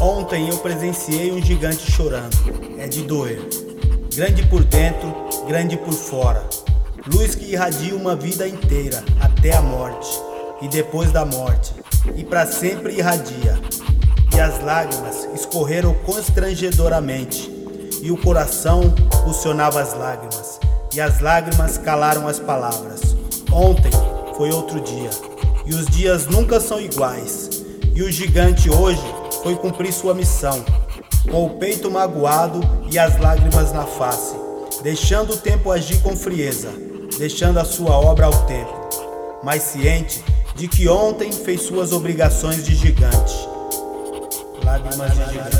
Ontem eu presenciei um gigante chorando. É de doer. Grande por dentro, grande por fora. Luz que irradia uma vida inteira, até a morte. E depois da morte. E para sempre irradia. E as lágrimas escorreram constrangedoramente. E o coração pulsionava as lágrimas e as lágrimas calaram as palavras. Ontem foi outro dia e os dias nunca são iguais. E o gigante hoje foi cumprir sua missão, com o peito magoado e as lágrimas na face, deixando o tempo agir com frieza, deixando a sua obra ao tempo, mas ciente de que ontem fez suas obrigações de gigante. Lágrimas de gigante.